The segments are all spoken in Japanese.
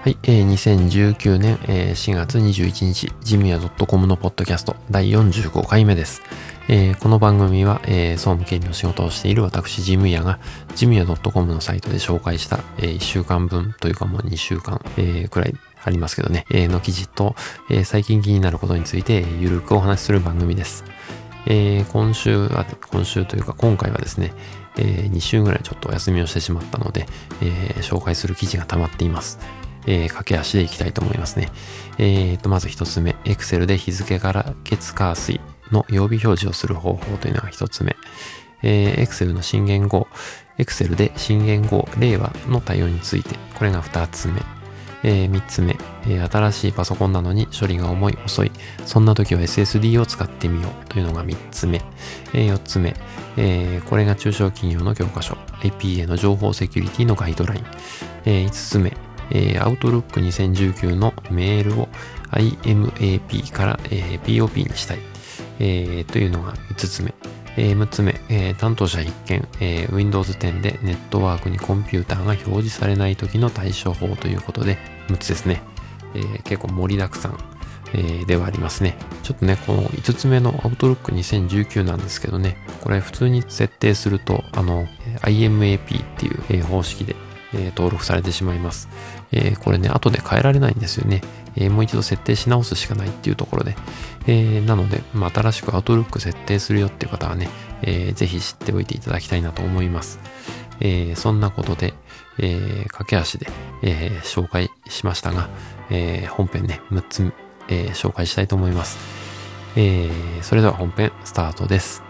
はい、えー、2019年、えー、4月21日、ジムヤ .com のポッドキャスト第45回目です。えー、この番組は、えー、総務経理の仕事をしている私、ジムヤが、ジムヤ .com のサイトで紹介した、えー、1週間分というかもう2週間、えー、くらいありますけどね、えー、の記事と、えー、最近気になることについて、ゆるくお話しする番組です。えー、今週は、今週というか今回はですね、えー、2週ぐらいちょっとお休みをしてしまったので、えー、紹介する記事が溜まっています。えー、駆け足でいきたいと思いますね。えー、と、まず一つ目、Excel で日付から月火水の曜日表示をする方法というのが一つ目。えー、Excel の新元号、Excel で新元号、令和の対応について、これが二つ目。えー、3つ目、えー、新しいパソコンなのに処理が重い、遅い。そんな時は SSD を使ってみようというのが3つ目。えー、4つ目、え、これが中小企業の教科書。IPA の情報セキュリティのガイドライン。え、5つ目、えー、Outlook 2019のメールを IMAP から、えー、POP にしたい、えー、というのが5つ目。えー、6つ目、えー、担当者必見、えー、Windows 10でネットワークにコンピューターが表示されない時の対処法ということで、6つですね。えー、結構盛りだくさん、えー、ではありますね。ちょっとね、この5つ目の Outlook 2019なんですけどね、これ普通に設定すると、あの、IMAP っていう、えー、方式で、えー、登録されてしまいます。えー、これね、後で変えられないんですよね。えー、もう一度設定し直すしかないっていうところで。えー、なので、まあ、新しく Outlook 設定するよっていう方はね、えー、ぜひ知っておいていただきたいなと思います。えー、そんなことで、えー、駆け足で、えー、紹介しましたが、えー、本編ね、6つ、えー、紹介したいと思います。えー、それでは本編スタートです。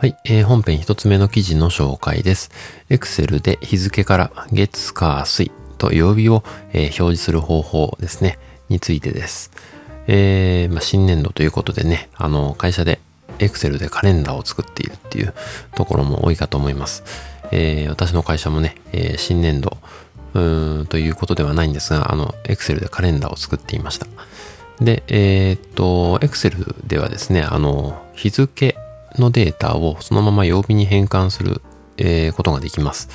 はい、えー、本編一つ目の記事の紹介です。Excel で日付から月、火、水と曜日を、えー、表示する方法ですね、についてです。えー、まあ、新年度ということでね、あの、会社で Excel でカレンダーを作っているっていうところも多いかと思います。えー、私の会社もね、えー、新年度、うーん、ということではないんですが、あの、Excel でカレンダーを作っていました。で、えー、っと、Excel ではですね、あの、日付のデータをそのまま曜日に変換する、えー、ことができます。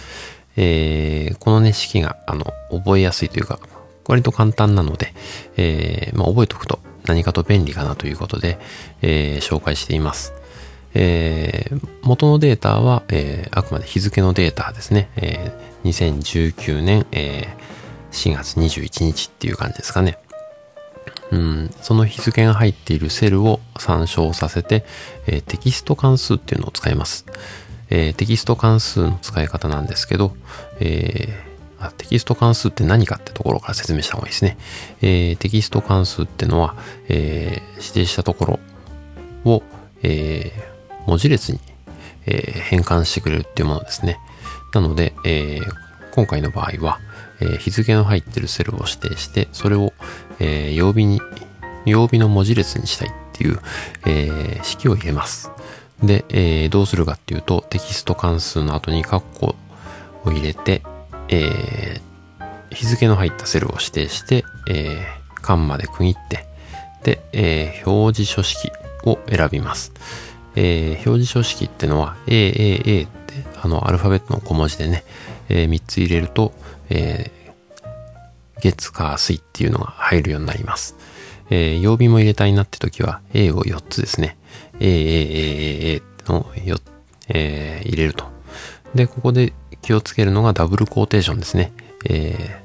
えー、このね、式が、あの、覚えやすいというか、割と簡単なので、えー、まあ、覚えておくと何かと便利かなということで、えー、紹介しています。えー、元のデータは、えー、あくまで日付のデータですね。えー、2019年、えー、4月21日っていう感じですかね。うん、その日付が入っているセルを参照させて、えー、テキスト関数っていうのを使います。えー、テキスト関数の使い方なんですけど、えー、テキスト関数って何かってところから説明した方がいいですね。え、テキスト関数ってのは、え、指定したところを、え、文字列に、え、変換してくれるっていうものですね。なので、え、今回の場合は、え、日付の入ってるセルを指定して、それを、え、曜日に、曜日の文字列にしたいっていう、え、式を入れます。で、え、どうするかっていうと、テキスト関数の後に括弧を入れて、え、日付の入ったセルを指定して、えー、間まで区切って、で、え、表示書式を選びます。えー、表示書式ってのは AAA ってあのアルファベットの小文字でね、えー、3つ入れると、えー、月、火、水っていうのが入るようになります。えー、曜日も入れたいなって時は A を4つですね。A、A、A、A、A の4、えー、入れると。で、ここで気をつけるのがダブルコーテーションですね。え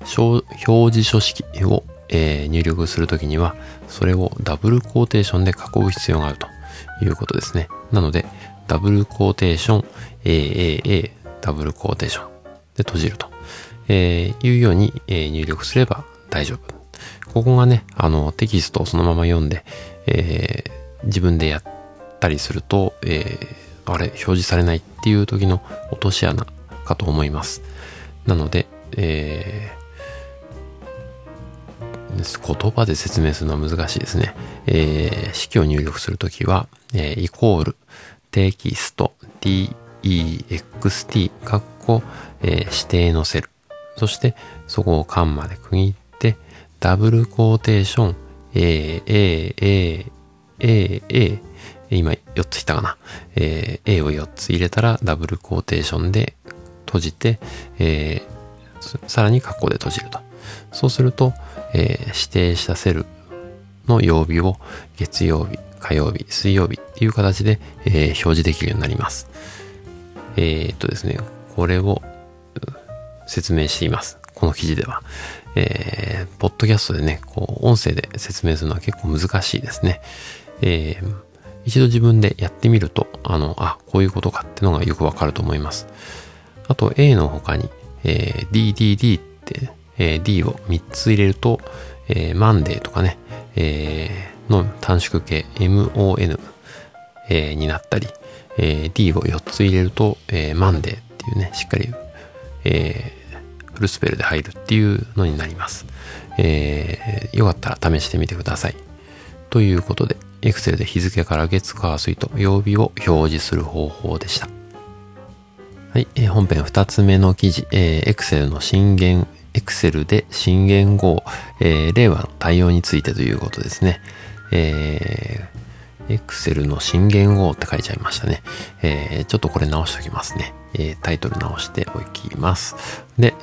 ー、表示書式を、えー、入力するときには、それをダブルコーテーションで囲う必要があるということですね。なので、ダブルコーテーション、AAA、ダブルコーテーションで閉じると、えー、いうように、えー、入力すれば大丈夫。ここがね、あの、テキストをそのまま読んで、えー、自分でやったりすると、えー、あれ、表示されないっていう時の落とし穴かと思います。なので、えー、言葉で説明するのは難しいですね。えー、式を入力するときは、えー、イコール、テキスト、text、括弧、えー、指定のセル。そして、そこをカンマで区切って、ダブルコーテーション、A、A、A、A、A、今4ついったかな。えー、A を4つ入れたらダブルコーテーションで閉じて、えー、さらに括弧で閉じると。そうすると、えー、指定したセルの曜日を月曜日、火曜日、水曜日っていう形で、え、表示できるようになります。えー、っとですね、これを説明しています。この記事では。えー、ポッドキャストでね、こう、音声で説明するのは結構難しいですね。えー、一度自分でやってみると、あの、あ、こういうことかってのがよくわかると思います。あと A の他に、えー、DDD って、えー、D を3つ入れると、えー、マンデーとかね、えー、の短縮形 MON、えー、になったり、えー、D を4つ入れると、えー、マンデーっていうね、しっかり、えー、フルスペルで入るっていうのになります。えー、よかったら試してみてください。ということで、Excel で日付から月火水と曜日を表示する方法でした。はい、えー、本編2つ目の記事、えー、Excel の新元、Excel で新元号、えー、令和の対応についてということですね。えー、Excel の新元号って書いちゃいましたね。えー、ちょっとこれ直しておきますね。えー、タイトル直しておきます。で、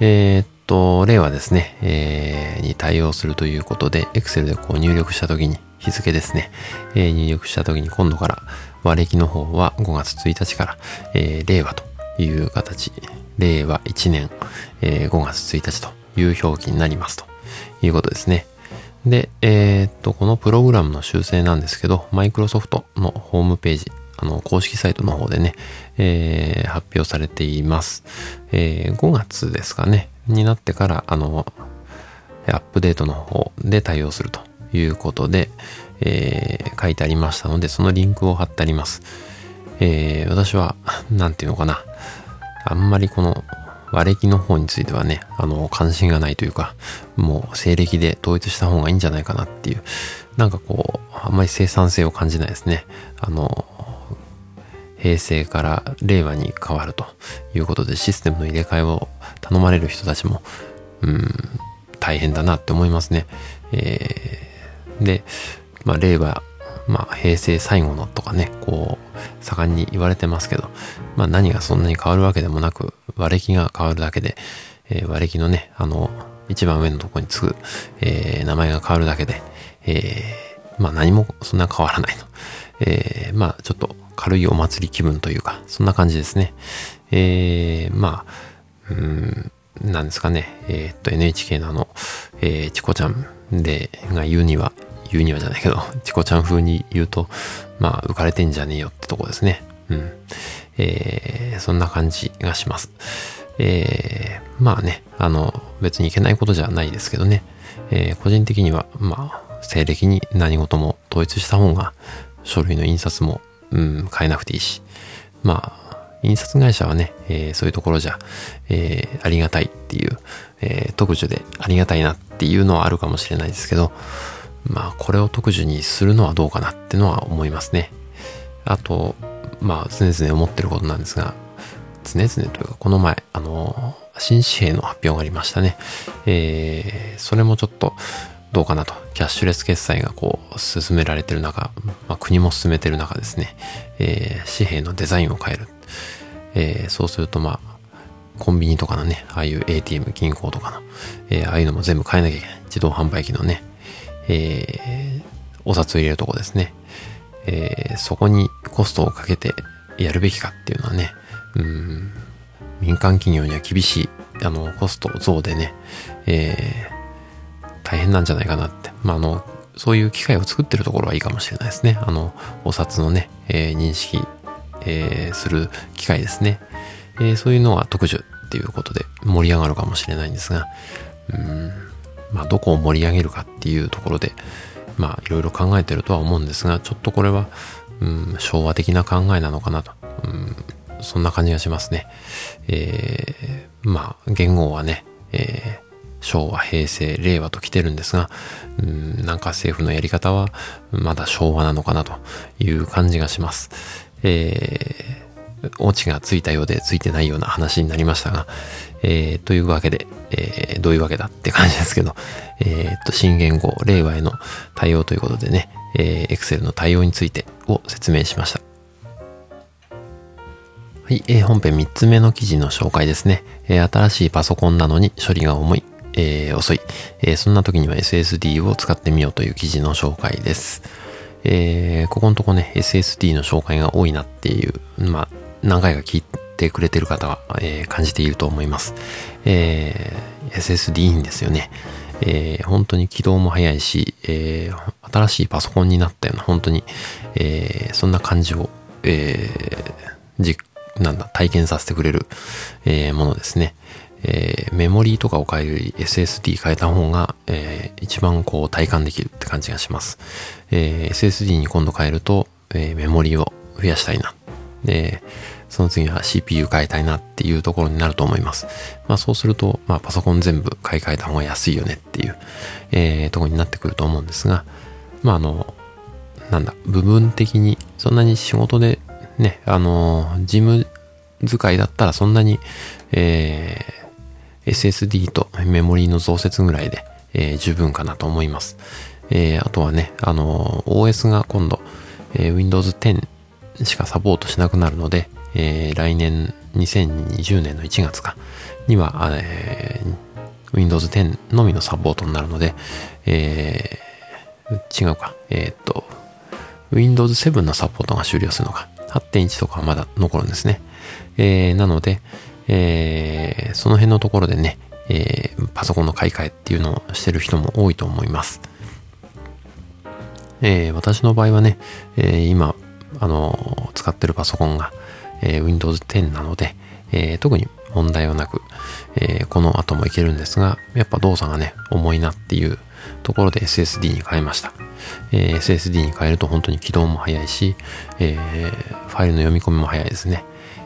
えー、っと、令和ですね、えー、に対応するということで、Excel でこう入力したときに、日付ですね、えー、入力したときに今度から和暦の方は5月1日から、えー、令和という形、令和1年、えー、5月1日という表記になりますということですね。で、えー、っと、このプログラムの修正なんですけど、マイクロソフトのホームページ、あの、公式サイトの方でね、えー、発表されています。えー、5月ですかね、になってから、あの、アップデートの方で対応するということで、えー、書いてありましたので、そのリンクを貼ってあります。えー、私は、なんていうのかな。あんまりこの和暦の方についてはね、あの、関心がないというか、もう西暦で統一した方がいいんじゃないかなっていう、なんかこう、あんまり生産性を感じないですね。あの、平成から令和に変わるということでシステムの入れ替えを頼まれる人たちも、うん、大変だなって思いますね。えー、で、まあ、令和まあ、平成最後のとかね、こう、盛んに言われてますけど、まあ何がそんなに変わるわけでもなく、和暦が変わるだけで、えー、和暦のね、あの、一番上のとこにつく、えー、名前が変わるだけで、えー、まあ何もそんな変わらないと。えー、まあちょっと軽いお祭り気分というか、そんな感じですね。えー、まあ、うん、なんですかね、えー、っと NHK のあの、えー、チコちゃんで、が言うには、言うにはじゃないけど、チコちゃん風に言うと、まあ、浮かれてんじゃねえよってとこですね。うん。えー、そんな感じがします。えー、まあね、あの、別にいけないことじゃないですけどね。えー、個人的には、まあ、西暦に何事も統一した方が、書類の印刷も、うん、変えなくていいし。まあ、印刷会社はね、えー、そういうところじゃ、えー、ありがたいっていう、えー、特需でありがたいなっていうのはあるかもしれないですけど、まあ、これを特需にするのはどうかなってのは思いますね。あと、まあ、常々思ってることなんですが、常々というか、この前、あの、新紙幣の発表がありましたね。えー、それもちょっと、どうかなと。キャッシュレス決済がこう、進められてる中、まあ、国も進めてる中ですね、えー、紙幣のデザインを変える。えー、そうすると、まあ、コンビニとかのね、ああいう ATM、銀行とかの、えー、ああいうのも全部変えなきゃいけない。自動販売機のね、えー、お札を入れるとこですね。えー、そこにコストをかけてやるべきかっていうのはね、うん、民間企業には厳しい、あの、コスト増でね、えー、大変なんじゃないかなって。まあ、あの、そういう機械を作ってるところはいいかもしれないですね。あの、お札のね、えー、認識、えー、する機械ですね。えー、そういうのは特需っていうことで盛り上がるかもしれないんですが、うんまあ、どこを盛り上げるかっていうところで、まあ、いろいろ考えてるとは思うんですが、ちょっとこれは、うん、昭和的な考えなのかなと、うん、そんな感じがしますね。えー、まあ、言語はね、えー、昭和、平成、令和と来てるんですが、うん、なんか政府のやり方はまだ昭和なのかなという感じがします。えー、オチがついたようでついてないような話になりましたが、えー、というわけで、えー、どういうわけだって感じですけど、えー、っと、新言語、令和への対応ということでね、えー、Excel の対応についてを説明しました。はい、えー、本編3つ目の記事の紹介ですね。えー、新しいパソコンなのに処理が重い、えー、遅い、えー、そんな時には SSD を使ってみようという記事の紹介です。えー、ここのとこね、SSD の紹介が多いなっていう、まあ、何回か聞いてくれてる方は、えー、感じていると思います。えー、SSD いいんですよね。えー、本当に起動も早いし、えー、新しいパソコンになったような、本当に、えー、そんな感じを、えー、実なんだ、体験させてくれる、え、ものですね。え、メモリーとかを変えるより SSD 変えた方が、え、一番こう体感できるって感じがします。え、SSD に今度変えると、え、メモリーを増やしたいな。で、その次は CPU 変えたいなっていうところになると思います。まあそうすると、まあパソコン全部買い替えた方が安いよねっていう、えー、とこになってくると思うんですが、まああの、なんだ、部分的にそんなに仕事でね、あの、事務使いだったらそんなに、えー、SSD とメモリーの増設ぐらいで、えー、十分かなと思います。えー、あとはね、あの、OS が今度、えー、Windows 10しかサポートしなくなるので、えー、来年2020年の1月かには、えー、Windows 10のみのサポートになるので、えー、違うか、えー、っと、Windows 7のサポートが終了するのか。8.1とかはまだ残るんですね。えー、なので、えー、その辺のところでね、えー、パソコンの買い替えっていうのをしてる人も多いと思います。えー、私の場合はね、えー、今、あの使ってるパソコンが、えー、Windows 10なので、えー、特に問題はなく、えー、この後もいけるんですが、やっぱ動作がね、重いなっていうところで SSD に変えました。えー、SSD に変えると本当に起動も早いし、えー、ファイルの読み込みも早いですね。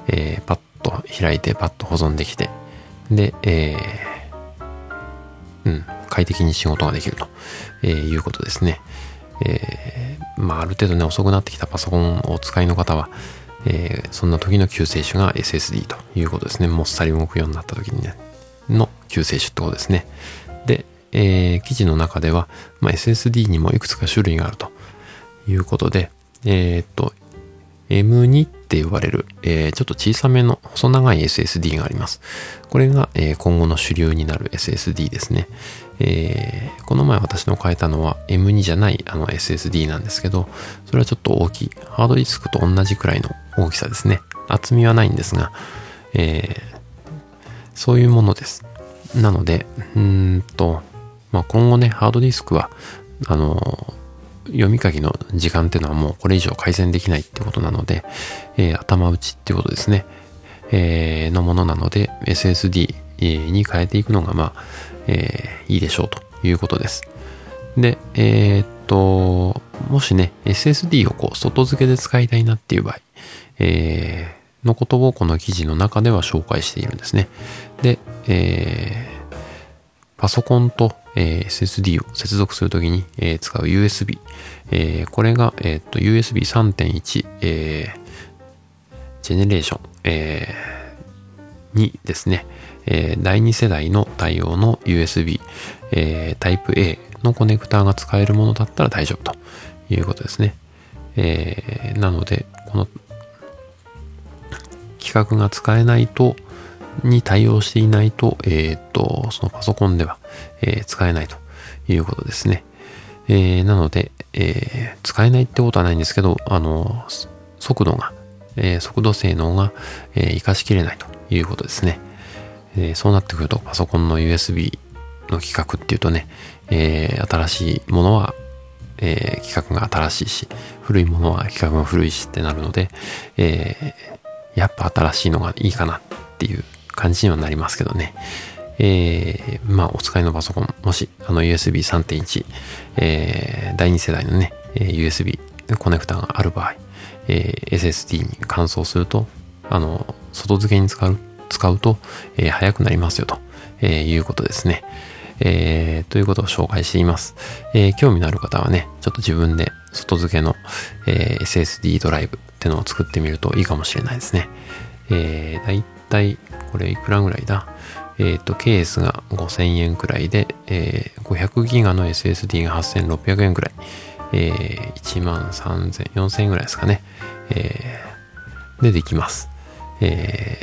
えー、パッと開いてパッと保存できて、で、えー、うん、快適に仕事ができると、えー、いうことですね。えー、まあ、ある程度ね、遅くなってきたパソコンをお使いの方は、えー、そんな時の救世主が SSD ということですね。もっさり動くようになった時にね、の救世主ってことですね。で、えー、記事の中では、まあ、SSD にもいくつか種類があるということで、えー、っと、M2 って呼ばれる、えー、ちょっと小さめの細長い SSD があります。これが、えー、今後の主流になる SSD ですね。えー、この前私の変えたのは M2 じゃないあの SSD なんですけど、それはちょっと大きい。ハードディスクと同じくらいの大きさですね。厚みはないんですが、えー、そういうものです。なので、うんと、まあ、今後ね、ハードディスクは、あの、読み書きの時間っていうのはもうこれ以上改善できないってことなので、えー、頭打ちってことですね、えー、のものなので SSD に変えていくのがまあ、えー、いいでしょうということです。で、えー、っと、もしね、SSD をこう外付けで使いたいなっていう場合、えー、のことをこの記事の中では紹介しているんですね。で、えー、パソコンとえー、SSD を接続するときに、えー、使う USB。えー、これが、えー、と USB3.1、えー、ジェネレーション、えー、にですね、えー、第2世代の対応の USB、えー、タイプ A のコネクターが使えるものだったら大丈夫ということですね。えー、なので、この規格が使えないと、に対応していないと、えっ、と、そのパソコンでは、えー、使えないということですね。えー、なので、え、使えないってことはないんですけど、あの、速度が、え速度性能が、え活かしきれないということですね。えそうなってくると、パソコンの USB の規格っていうとね、え新しいものは、え規格が新しいし、古いものは規格が古いしってなるので、えやっぱ新しいのがいいかなっていう感じにはなりますけどね。えー、まあ、お使いのパソコン、もし、あの USB3.1、えー、第2世代のね、USB コネクタがある場合、えー、SSD に換装すると、あの、外付けに使う、使うと、えー、早くなりますよと、えー、いうことですね。えー、ということを紹介しています。えー、興味のある方はね、ちょっと自分で外付けの、えー、SSD ドライブってのを作ってみるといいかもしれないですね。えー、だいたい、これいくらぐらいだ？えっ、ー、と、ケースが5000円くらいで、えー、500ギガの SSD が8600円くらい、えー、1万3000、4000円くらいですかね。えー、でできます。え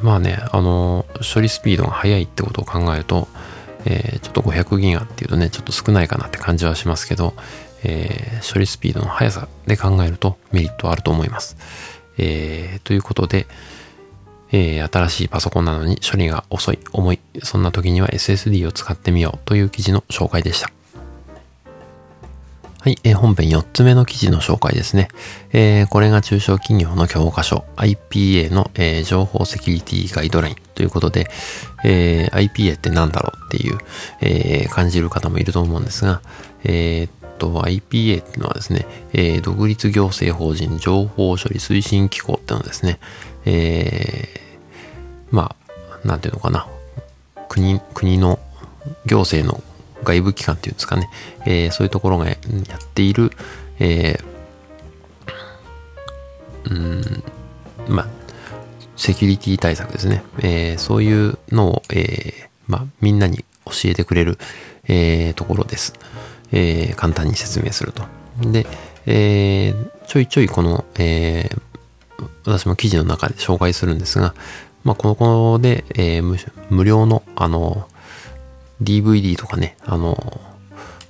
ー、まあね、あの、処理スピードが速いってことを考えると、えー、ちょっと500ギガっていうとね、ちょっと少ないかなって感じはしますけど、えー、処理スピードの速さで考えるとメリットはあると思います。えー、ということで、えー、新しいパソコンなのに処理が遅い、重い、そんな時には SSD を使ってみようという記事の紹介でした。はい、えー、本編4つ目の記事の紹介ですね。えー、これが中小企業の教科書。IPA の、えー、情報セキュリティガイドライン。ということで、え、IPA って何だろうっていう、え、感じる方もいると思うんですが、え、っと IPA っていうのはですね、え、独立行政法人情報処理推進機構っていうのですね、え、まあ、なんていうのかな、国、国の行政の外部機関っていうんですかね、えー、そういうところがやっている、えー、うん、まあ、セキュリティ対策ですね。えー、そういうのを、え、まあ、みんなに教えてくれる、え、ところです。え、簡単に説明すると。で、え、ちょいちょいこの、え、私も記事の中で紹介するんですが、まあ、ここで、えー、無料の、あの、DVD とかね、あの、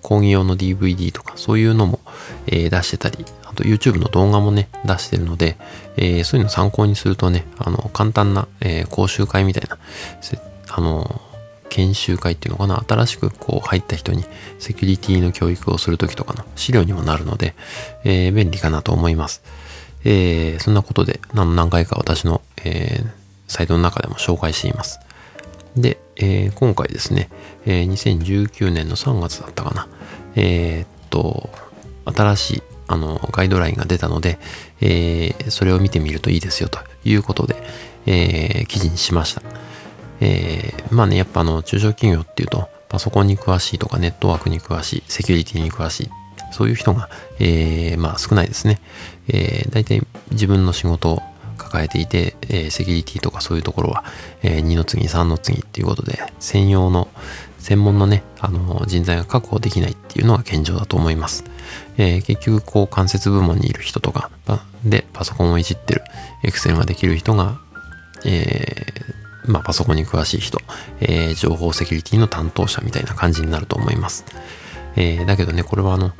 講義用の DVD とかそういうのも、えー、出してたり、あと YouTube の動画もね、出してるので、えー、そういうの参考にするとね、あの、簡単な、えー、講習会みたいな、あの、研修会っていうのかな、新しくこう入った人にセキュリティの教育をするときとかの資料にもなるので、え、便利かなと思います。え、そんなことで何回か私の、え、サイトの中でも紹介しています。で、え、今回ですね、えー、2019年の3月だったかな。えー、っと、新しいあのガイドラインが出たので、えー、それを見てみるといいですよということで、えー、記事にしました。えー、まあね、やっぱあの中小企業っていうと、パソコンに詳しいとかネットワークに詳しい、セキュリティに詳しい、そういう人が、えー、まあ少ないですね。えー、大体自分の仕事を抱えていて、えー、セキュリティとかそういうところは、えー、2の次、3の次っていうことで、専用の、専門のね、あの、人材が確保できないっていうのが現状だと思います。えー、結局、こう、間接部門にいる人とか、で、パソコンをいじってる、エクセルができる人が、えー、まあ、パソコンに詳しい人、えー、情報セキュリティの担当者みたいな感じになると思います。えー、だけどね、これはあの、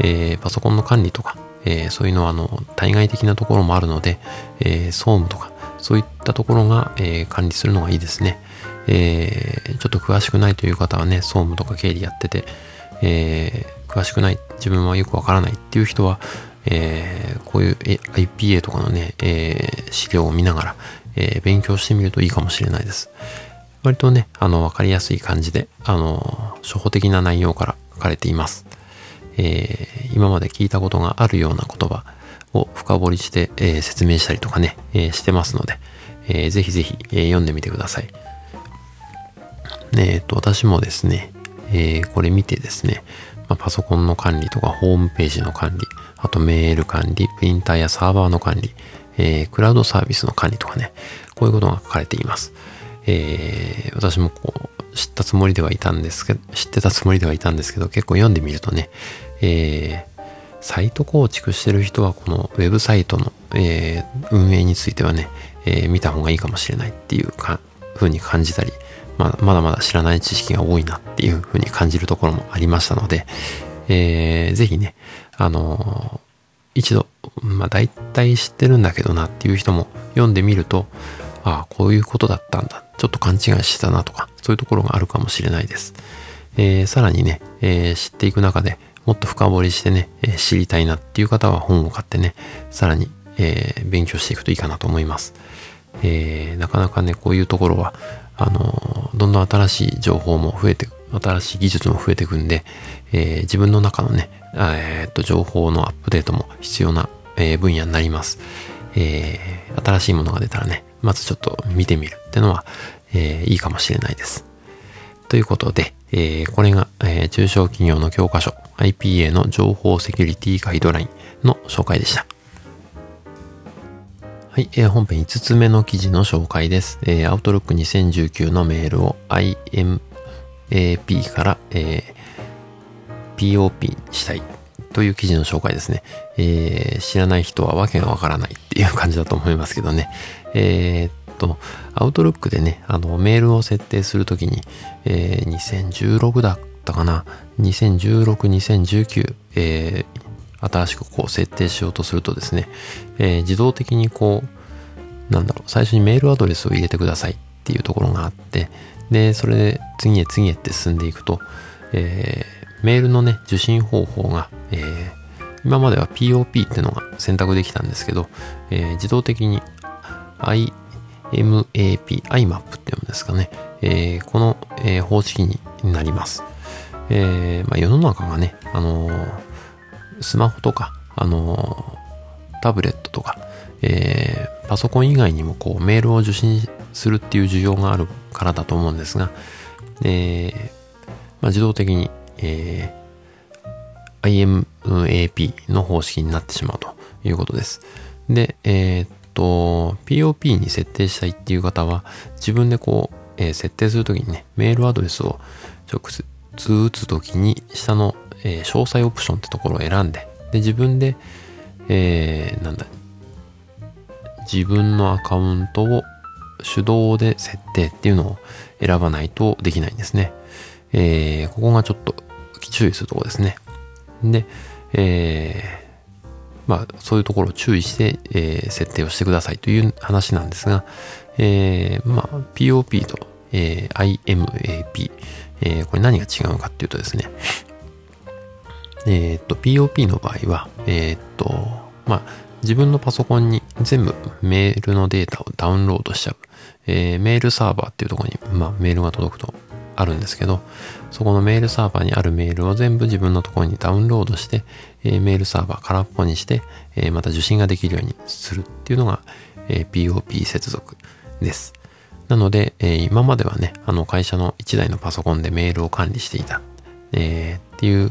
えー、パソコンの管理とか、えー、そういうのはあの対外的なところもあるので、えー、総務とかそういったところが、えー、管理するのがいいですね、えー、ちょっと詳しくないという方はね総務とか経理やってて、えー、詳しくない自分はよくわからないっていう人は、えー、こういう IPA とかのね、えー、資料を見ながら、えー、勉強してみるといいかもしれないです。割とね、あの、わかりやすい感じで、あの、初歩的な内容から書かれています。えー、今まで聞いたことがあるような言葉を深掘りして、えー、説明したりとかね、えー、してますので、えー、ぜひぜひ、えー、読んでみてください。えっ、と、私もですね、えー、これ見てですね、まあ、パソコンの管理とかホームページの管理、あとメール管理、プリンターやサーバーの管理、えー、クラウドサービスの管理とかね、こういうことが書かれています。えー、私もこう、知ったつもりではいたんですけど、知ってたつもりではいたんですけど、結構読んでみるとね、えー、サイト構築してる人はこのウェブサイトの、えー、運営についてはね、えー、見た方がいいかもしれないっていうか風に感じたり、まあ、まだまだ知らない知識が多いなっていう風に感じるところもありましたので、えー、ぜひね、あのー、一度、まあ大体知ってるんだけどなっていう人も読んでみると、ああ、こういうことだったんだ。ちょっと勘違いしてたなとか、そういうところがあるかもしれないです。えー、さらにね、えー、知っていく中でもっと深掘りしてね、えー、知りたいなっていう方は本を買ってね、さらに、え、勉強していくといいかなと思います。え、なかなかね、こういうところは、あのどんどん新しい情報も増えて、新しい技術も増えていくんで、え自分の中のね、えっと、情報のアップデートも必要な、え分野になります。え新しいものが出たらね、まずちょっと見てみるってのは、えいいかもしれないです。ということで、えー、これが、えー、中小企業の教科書 IPA の情報セキュリティガイドラインの紹介でした。はい、えー、本編5つ目の記事の紹介です。えー、Outlook 2019のメールを IMAP から、えー、POP したいという記事の紹介ですね。えー、知らない人はわけがわからないっていう感じだと思いますけどね。えーと、Outlook でね、あの、メールを設定するときに、えー、2016だったかな。2016、2019、えー、新しくこう設定しようとするとですね、えー、自動的にこう、なんだろう、最初にメールアドレスを入れてくださいっていうところがあって、で、それで次へ次へって進んでいくと、えー、メールのね、受信方法が、えー、今までは POP ってのが選択できたんですけど、えー、自動的に IMAP、IMAP って読むんですかね、えー、この、えー、方式になります。えーまあ、世の中がね、あのースマホとか、あのタブレットとか、えー、パソコン以外にもこうメールを受信するっていう需要があるからだと思うんですが、えーまあ、自動的に、えー、IMAP の方式になってしまうということです。で、えー、っと、POP に設定したいっていう方は、自分でこう、えー、設定するときにね、メールアドレスを直接打つときに、下のえー、詳細オプションってところを選んで、で、自分で、えー、なんだ、自分のアカウントを手動で設定っていうのを選ばないとできないんですね。えー、ここがちょっと注意するところですね。で、えー、まあ、そういうところを注意して、えー、設定をしてくださいという話なんですが、えー、まあ、POP と、えー、IMAP、えー、これ何が違うかっていうとですね、えっ、と、POP の場合は、えっ、と、まあ、自分のパソコンに全部メールのデータをダウンロードしちゃう。えー、メールサーバーっていうところに、まあ、メールが届くとあるんですけど、そこのメールサーバーにあるメールを全部自分のところにダウンロードして、えー、メールサーバー空っぽにして、えー、また受信ができるようにするっていうのが、え POP 接続です。なので、え今まではね、あの会社の1台のパソコンでメールを管理していた、えっていう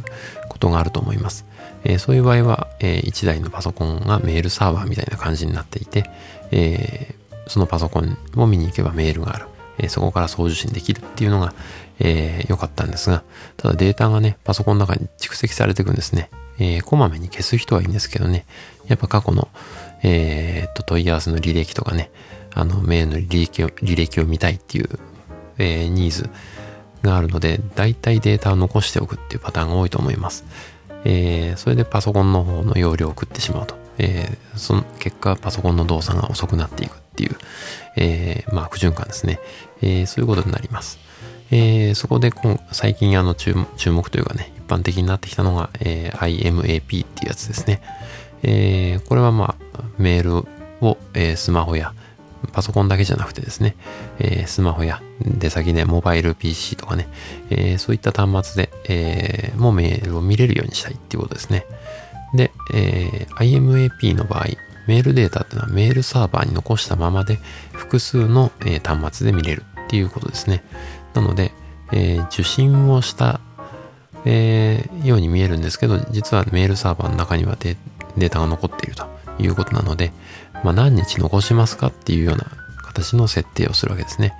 ことがあると思います。えー、そういう場合は、えー、1台のパソコンがメールサーバーみたいな感じになっていて、えー、そのパソコンを見に行けばメールがある。えそこから送受信できるっていうのが、え良かったんですが、ただデータがね、パソコンの中に蓄積されていくんですね。えこまめに消す人はいいんですけどね、やっぱ過去の、えっと、問い合わせの履歴とかね、あの、メールの履歴を、履歴を見たいっていう、えニーズがあるので、大体データを残しておくっていうパターンが多いと思います。えー、それでパソコンの方の容量を食ってしまうと。えー、その結果、パソコンの動作が遅くなっていくっていう、えー、まあ、不循環ですね。えー、そういうことになります。えー、そこで最近あの注目というかね、一般的になってきたのが、えー、IMAP っていうやつですね。えー、これはまあ、メールを、えー、スマホや、パソコンだけじゃなくてですね、えー、スマホや出先でモバイル PC とかね、えー、そういった端末で、えー、もうメールを見れるようにしたいっていうことですね。で、えー、IMAP の場合、メールデータっていうのはメールサーバーに残したままで複数の、えー、端末で見れるっていうことですね。なので、えー、受信をした、えー、ように見えるんですけど、実はメールサーバーの中にはデータが残っているということなので、まあ、何日残しますかっていうような形の設定をするわけですね。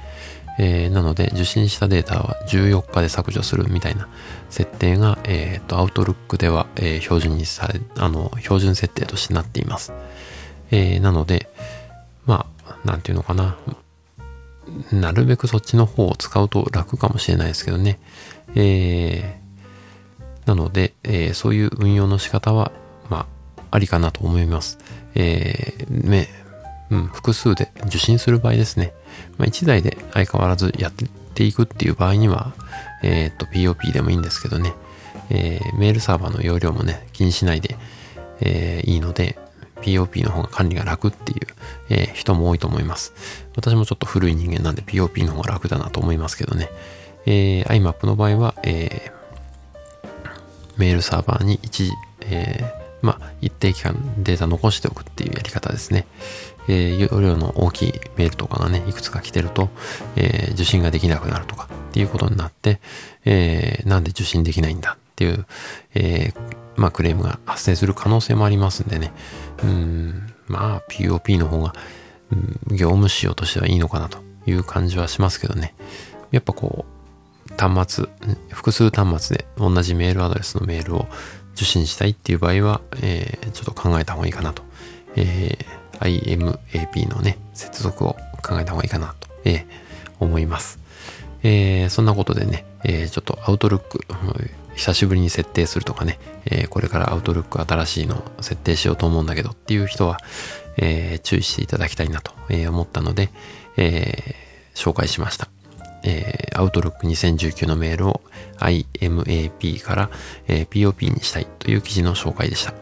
えー、なので受信したデータは14日で削除するみたいな設定が、えっ、ー、と、Outlook では、えー、標準にされ、あの、標準設定としてなっています。えー、なので、まあ、なんていうのかな。なるべくそっちの方を使うと楽かもしれないですけどね。えー、なので、えー、そういう運用の仕方は、まあ、ありかなと思います。えー、ね、うん、複数で受信する場合ですね。まあ、1台で相変わらずやっていくっていう場合には、えっ、と、POP でもいいんですけどね、えー、メールサーバーの容量もね、気にしないで、えー、いいので、POP の方が管理が楽っていう、えー、人も多いと思います。私もちょっと古い人間なんで POP の方が楽だなと思いますけどね。えー、IMAP の場合は、えー、メールサーバーに一時、えー、まあ、一定期間データ残しておくっていうやり方ですね。えー、容量の大きいメールとかがね、いくつか来てると、えー、受信ができなくなるとか、っていうことになって、えー、なんで受信できないんだっていう、えー、まあ、クレームが発生する可能性もありますんでね。うん、まあ、POP の方が、業務仕様としてはいいのかなという感じはしますけどね。やっぱこう、端末、複数端末で同じメールアドレスのメールを受信したいっていう場合は、えー、ちょっと考えた方がいいかなと。えー、IMAP のね、接続を考えた方がいいかなと、えー、思います。えー、そんなことでね、えー、ちょっとアウトルック、久しぶりに設定するとかね、えー、これからアウトルック新しいのを設定しようと思うんだけどっていう人は、えー、注意していただきたいなと思ったので、えー、紹介しました。えー、アウトロック2019のメールを IMAP から、えー、POP にしたいという記事の紹介でした。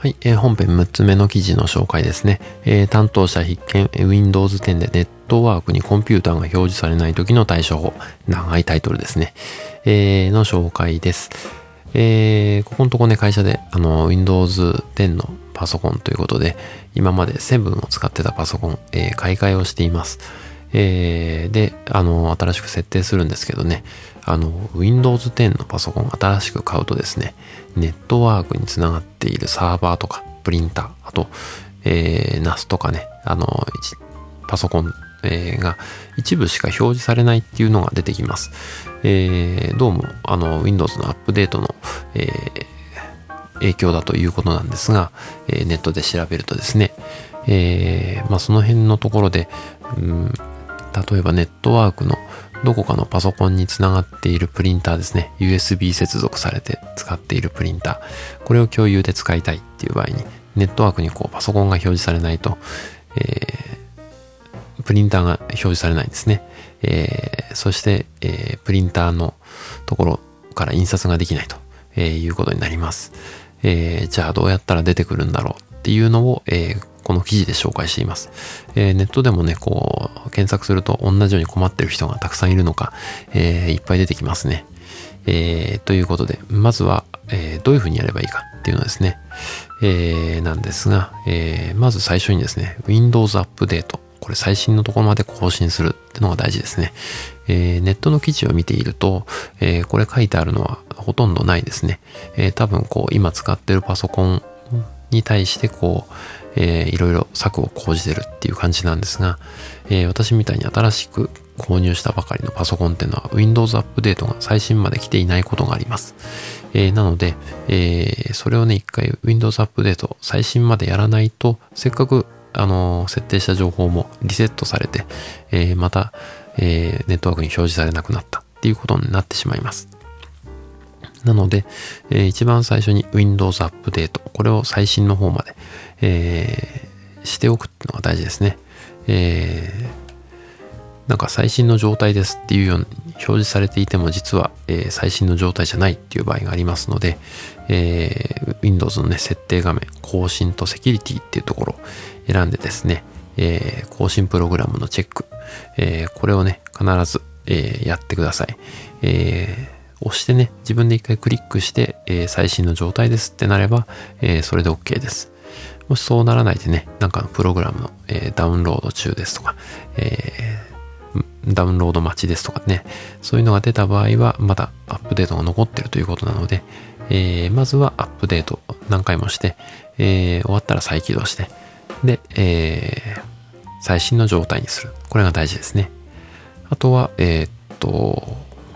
はい、えー、本編6つ目の記事の紹介ですね。えー、担当者必見 Windows 10でネットワークにコンピューターが表示されない時の対処法。長いタイトルですね。えー、の紹介です。えー、ここのとこね、会社であの Windows 10のパソコンということで、今まで7を使ってたパソコン、えー、買い替えをしています。えー、で、あの、新しく設定するんですけどね、あの、Windows 10のパソコン新しく買うとですね、ネットワークにつながっているサーバーとか、プリンター、あと、えー、NAS とかね、あの、パソコン、えー、が一部しか表示されないっていうのが出てきます。えー、どうも、あの、Windows のアップデートの、えー、影響だということなんですが、えー、ネットで調べるとですね、えー、まあ、その辺のところで、うん、例えばネットワークのどこかのパソコンにつながっているプリンターですね。USB 接続されて使っているプリンター。これを共有で使いたいっていう場合に、ネットワークにこうパソコンが表示されないと、えー、プリンターが表示されないんですね。えー、そして、えー、プリンターのところから印刷ができないと、え、いうことになります。え、じゃあどうやったら出てくるんだろうっていうのを、えー、この記事で紹介しています。えー、ネットでもね、こう、検索すると同じように困ってる人がたくさんいるのか、えー、いっぱい出てきますね。えー、ということで、まずは、えー、どういうふうにやればいいかっていうのですね。えー、なんですが、えー、まず最初にですね、Windows アップデート。これ最新のところまで更新するってのが大事ですね。えー、ネットの記事を見ていると、えー、これ書いてあるのはほとんどないですね。えー、多分こう今使ってるパソコンに対してこう、えー、いろいろ策を講じてるっていう感じなんですが、えー、私みたいに新しく購入したばかりのパソコンっていうのは Windows アップデートが最新まで来ていないことがあります。えー、なので、えー、それをね、一回 Windows アップデート最新までやらないと、せっかくあの設定した情報もリセットされて、えー、また、えー、ネットワークに表示されなくなったっていうことになってしまいます。なので、えー、一番最初に Windows アップデート、これを最新の方まで、えー、しておくっていうのが大事ですね。えー、なんか最新の状態ですっていうように表示されていても実は、えー、最新の状態じゃないっていう場合がありますので、えー、Windows のね、設定画面、更新とセキュリティっていうところを選んでですね、えー、更新プログラムのチェック、えー、これをね、必ず、えー、やってください。えー、押してね、自分で一回クリックして、えー、最新の状態ですってなれば、えー、それで OK です。もしそうならないでね、なんかのプログラムの、えー、ダウンロード中ですとか、えー、ダウンロード待ちですとかね、そういうのが出た場合は、まだアップデートが残ってるということなので、えー、まずはアップデート何回もして、えー、終わったら再起動して、で、えー、最新の状態にする。これが大事ですね。あとは、えー、っと、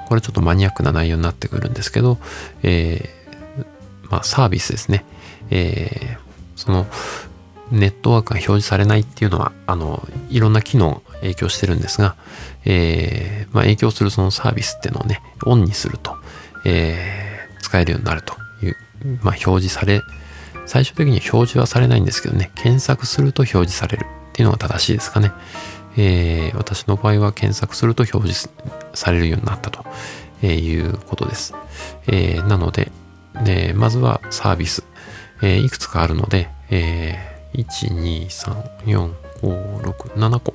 これちょっとマニアックな内容になってくるんですけど、えー、まあ、サービスですね。えー、そのネットワークが表示されないっていうのは、あの、いろんな機能影響してるんですが、えー、まあ、影響するそのサービスっていうのをね、オンにすると、えー、使えるようになるという、まあ、表示され、最終的に表示はされないんですけどね、検索すると表示されるっていうのが正しいですかね。えー、私の場合は検索すると表示されるようになったということです。えー、なので、ね、まずはサービス、えー、いくつかあるので、えー、1、2、3、4、5、6、7個、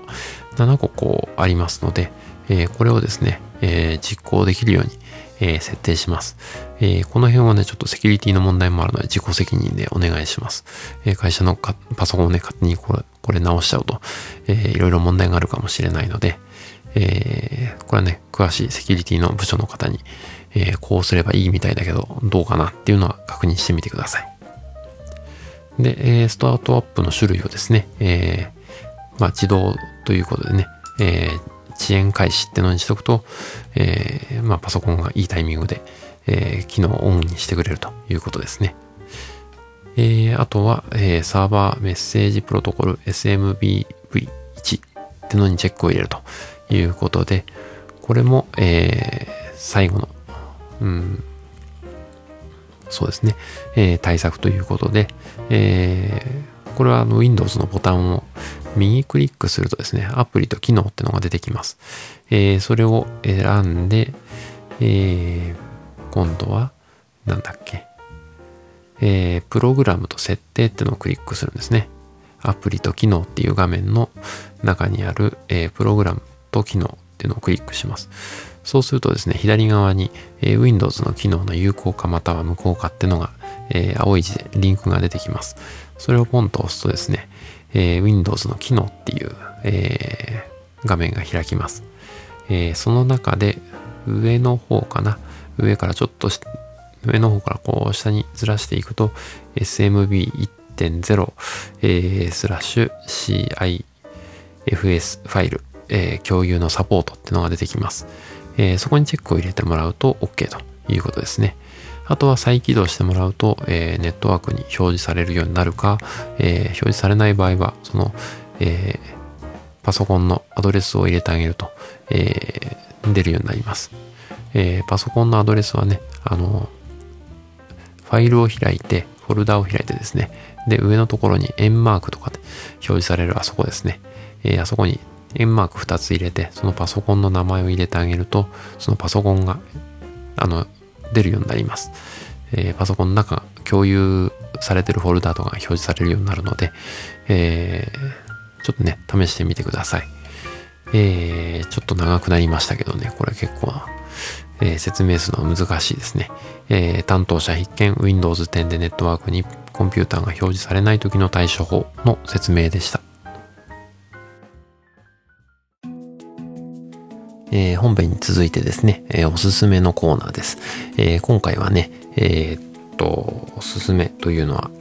7個こうありますので、えー、これをですね、えー、実行できるように、えー、設定します、えー。この辺はね、ちょっとセキュリティの問題もあるので自己責任でお願いします。えー、会社のパソコンをね、勝手にこれこれ直しちゃうと、えー、いろいろ問題があるかもしれないので、えこれはね、詳しいセキュリティの部署の方に、えー、こうすればいいみたいだけど、どうかなっていうのは確認してみてください。で、え、スタートアップの種類をですね、えー、まあ、自動ということでね、えー、遅延開始ってのにしとくと、えー、まあ、パソコンがいいタイミングで、え、機能をオンにしてくれるということですね。え、あとは、え、サーバーメッセージプロトコル SMBV1 ってのにチェックを入れるということで、これも、え、最後の、うん、そうですね、えー、対策ということで、えー、これはあの Windows のボタンを右クリックするとですね、アプリと機能ってのが出てきます。えー、それを選んで、えー、今度は、なんだっけ、えー、プログラムと設定ってのをクリックするんですね。アプリと機能っていう画面の中にある、えー、プログラムと機能っていうのをクリックします。そうするとですね、左側に、えー、Windows の機能の有効化または無効化ってのが、えー、青い字でリンクが出てきます。それをポンと押すとですね、えー、Windows の機能っていう、えー、画面が開きます。えー、その中で上の方かな、上からちょっと上の方からこう下にずらしていくと SMB1.0、えー、スラッシュ CIFS ファイル、えー、共有のサポートっていうのが出てきます。えー、そこにチェックを入れてもらうと OK ということですね。あとは再起動してもらうと、えー、ネットワークに表示されるようになるか、えー、表示されない場合は、その、え、パソコンのアドレスを入れてあげると、え、出るようになります。え、パソコンのアドレスはね、あの、ファイルを開いて、フォルダを開いてですね、で、上のところに円マークとかで表示されるあそこですね、えー、あそこに円マーク2つ入れて、そのパソコンの名前を入れてあげると、そのパソコンが、あの、出るようになります。えー、パソコンの中、共有されてるフォルダとかが表示されるようになるので、えー、ちょっとね、試してみてください。えー、ちょっと長くなりましたけどね、これ結構、えー、説明するのは難しいですね。えー、担当者必見 Windows 10でネットワークにコンピューターが表示されない時の対処法の説明でした。えー、本編に続いてですね、えー、おすすめのコーナーです。えー、今回はね、えー、っと、おすすめというのは、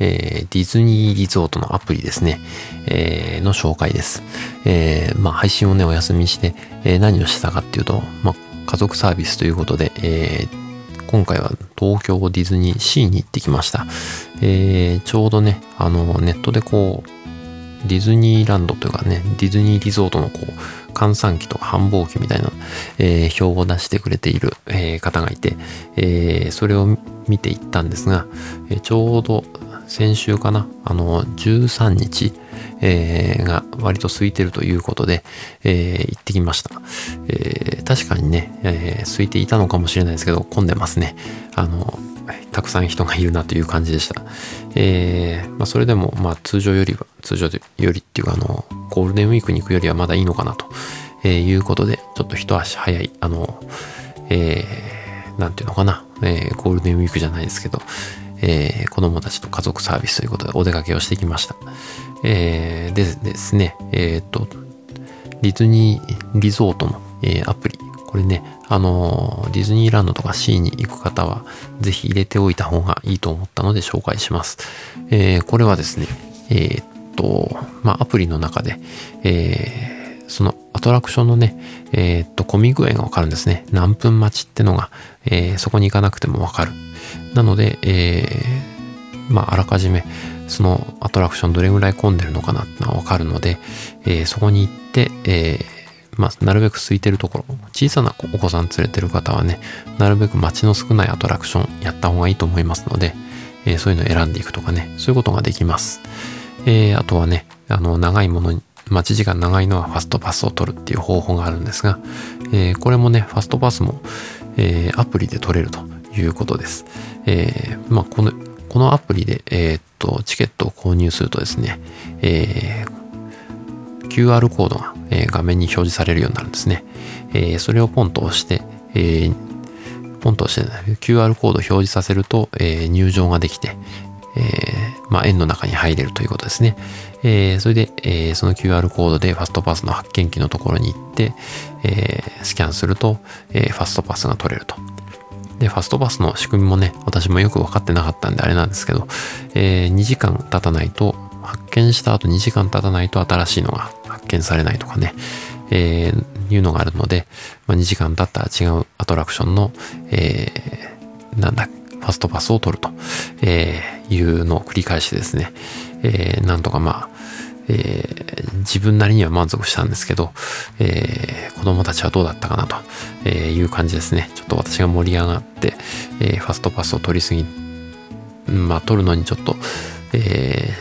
えディズニーリゾートのアプリですね、えの紹介です。えまあ、配信をね、お休みして、え何をしたかっていうと、まあ、家族サービスということで、え今回は東京ディズニーシーに行ってきました。えちょうどね、あの、ネットでこう、ディズニーランドというかね、ディズニーリゾートのこう、換算機とか繁忙期みたいな、えー、表を出してくれている、えー、方がいて、えー、それを見ていったんですが、えー、ちょうど先週かな、あの、13日、えー、が割と空いてるということで、えー、行ってきました。えー、確かにね、え、空いていたのかもしれないですけど、混んでますね。あの、たくさん人がいるなという感じでした。えー、まあ、それでも、まあ、通常よりは、通常よりっていうか、あの、ゴールデンウィークに行くよりはまだいいのかなと、えいうことで、ちょっと一足早い、あの、えー、なんていうのかな、えー、ゴールデンウィークじゃないですけど、えー、子供たちと家族サービスということでお出かけをしてきました。えー、でですね、えっ、と、ディズニーリゾートの、えー、アプリ、これね、あのディズニーランドとかシーに行く方は、ぜひ入れておいた方がいいと思ったので紹介します。えー、これはですね、えー、っと、まあ、アプリの中で、えー、そのアトラクションのね、えー、っと、混み具合がわかるんですね。何分待ちってのが、えー、そこに行かなくてもわかる。なので、えー、まあ、あらかじめ、そのアトラクションどれぐらい混んでるのかなってのはわかるので、えー、そこに行って、えー、まあ、なるべく空いてるところ、小さなお子さん連れてる方はね、なるべく街の少ないアトラクションやった方がいいと思いますので、えー、そういうのを選んでいくとかね、そういうことができます。えー、あとはね、あの、長いものに、待ち時間長いのはファストパスを取るっていう方法があるんですが、えー、これもね、ファストパスも、え、アプリで取れるということです。え、まあ、この、このアプリで、え、っと、チケットを購入するとですね、えー、QR コードが、え、画面に表示されるようになるんですね。え、それをポンと押して、え、ポンと押して、QR コードを表示させると、え、入場ができて、え、まあ、円の中に入れるということですね。え、それで、え、その QR コードでファストパスの発見機のところに行って、え、スキャンすると、えファストパスが取れると。で、ファストパスの仕組みもね、私もよく分かってなかったんであれなんですけど、え2時間経たないと、見した後2時間経たないと新しいのが発見されないとかね、えー、いうのがあるので、まあ、2時間経ったら違うアトラクションの、えー、なんだ、ファストパスを取ると、えー、いうのを繰り返してですね、えー、なんとかまあ、えー、自分なりには満足したんですけど、えー、子供たちはどうだったかなとえいう感じですね。ちょっと私が盛り上がって、えー、ファストパスを取りすぎ、まあ取るのにちょっと、え、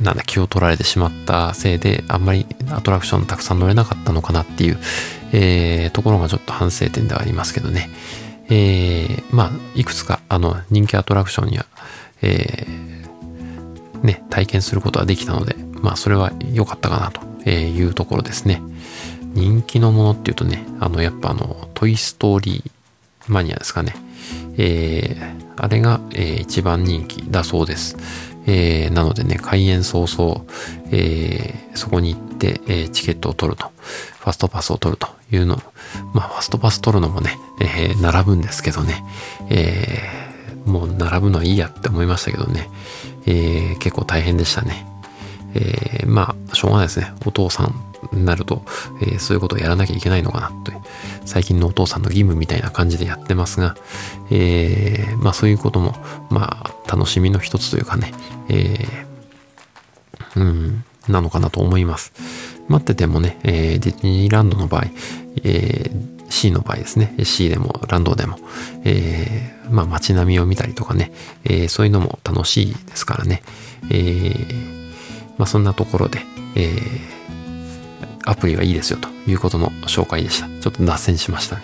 なんだ、気を取られてしまったせいで、あんまりアトラクションたくさん乗れなかったのかなっていう、えー、ところがちょっと反省点ではありますけどね。えー、まあ、いくつか、あの、人気アトラクションには、えー、ね、体験することはできたので、まあそれは良かったかなというところですね。人気のものっていうとね、あのやっぱあのトイストーリーマニアですかね。えー、あれが、えー、一番人気だそうです。えー、なのでね、開演早々、えー、そこに行って、えー、チケットを取ると、ファストパスを取るというの、まあ、ファストパス取るのもね、えー、並ぶんですけどね、えー、もう並ぶのはいいやって思いましたけどね、えー、結構大変でしたね。えー、まあ、しょうがないですね。お父さんなると、えー、そういうことをやらなきゃいけないのかなと。いう、最近のお父さんの義務みたいな感じでやってますが、えー、まあそういうことも、まあ楽しみの一つというかね、えー、うん、なのかなと思います。待っててもね、えー、ディズニーランドの場合、えー、C の場合ですね、C でもランドでも、えー、まあ街並みを見たりとかね、えー、そういうのも楽しいですからね、えー、まあ、そんなところで、えー、アプリはいいですよということの紹介でした。ちょっと脱線しましたね。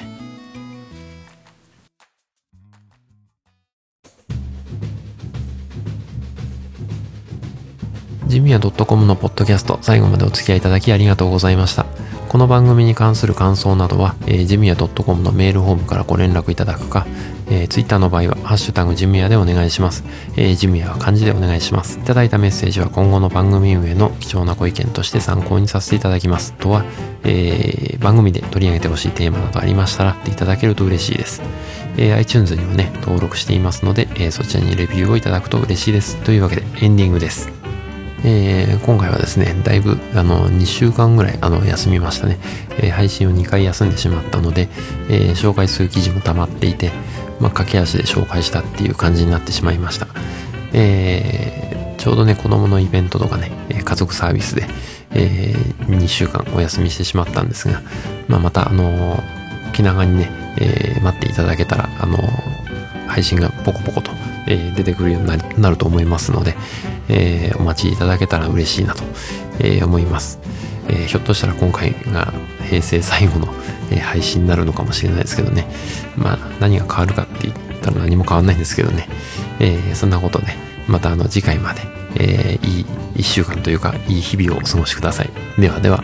ジミヤ .com のポッドキャスト最後までお付き合いいただきありがとうございました。この番組に関する感想などは、えー、ジミヤ .com のメールフォームからご連絡いただくか、えー、ツイッターの場合は、ハッシュタグジムヤでお願いします。えー、ジムヤは漢字でお願いします。いただいたメッセージは今後の番組運営の貴重なご意見として参考にさせていただきます。とは、えー、番組で取り上げてほしいテーマなどありましたら、いただけると嬉しいです。えー、iTunes にもね、登録していますので、えー、そちらにレビューをいただくと嬉しいです。というわけで、エンディングです。えー、今回はですね、だいぶ、あの、2週間ぐらい、あの、休みましたね。えー、配信を2回休んでしまったので、えー、紹介する記事も溜まっていて、まあ、駆け足で紹介したっていう感じになってしまいました。えー、ちょうどね、子供のイベントとかね、家族サービスで、え、2週間お休みしてしまったんですが、まあ、また、あの、気長にね、え、待っていただけたら、あの、配信がポコポコと、えー、出てくるようになると思いますので、えー、お待ちいただけたら嬉しいなと、えー、思います。えー、ひょっとしたら今回が平成最後の、えー、配信になるのかもしれないですけどね。まあ、何が変わるかって言ったら何も変わんないんですけどね。えー、そんなことで、またあの次回まで、えー、いい一週間というか、いい日々をお過ごしください。ではでは。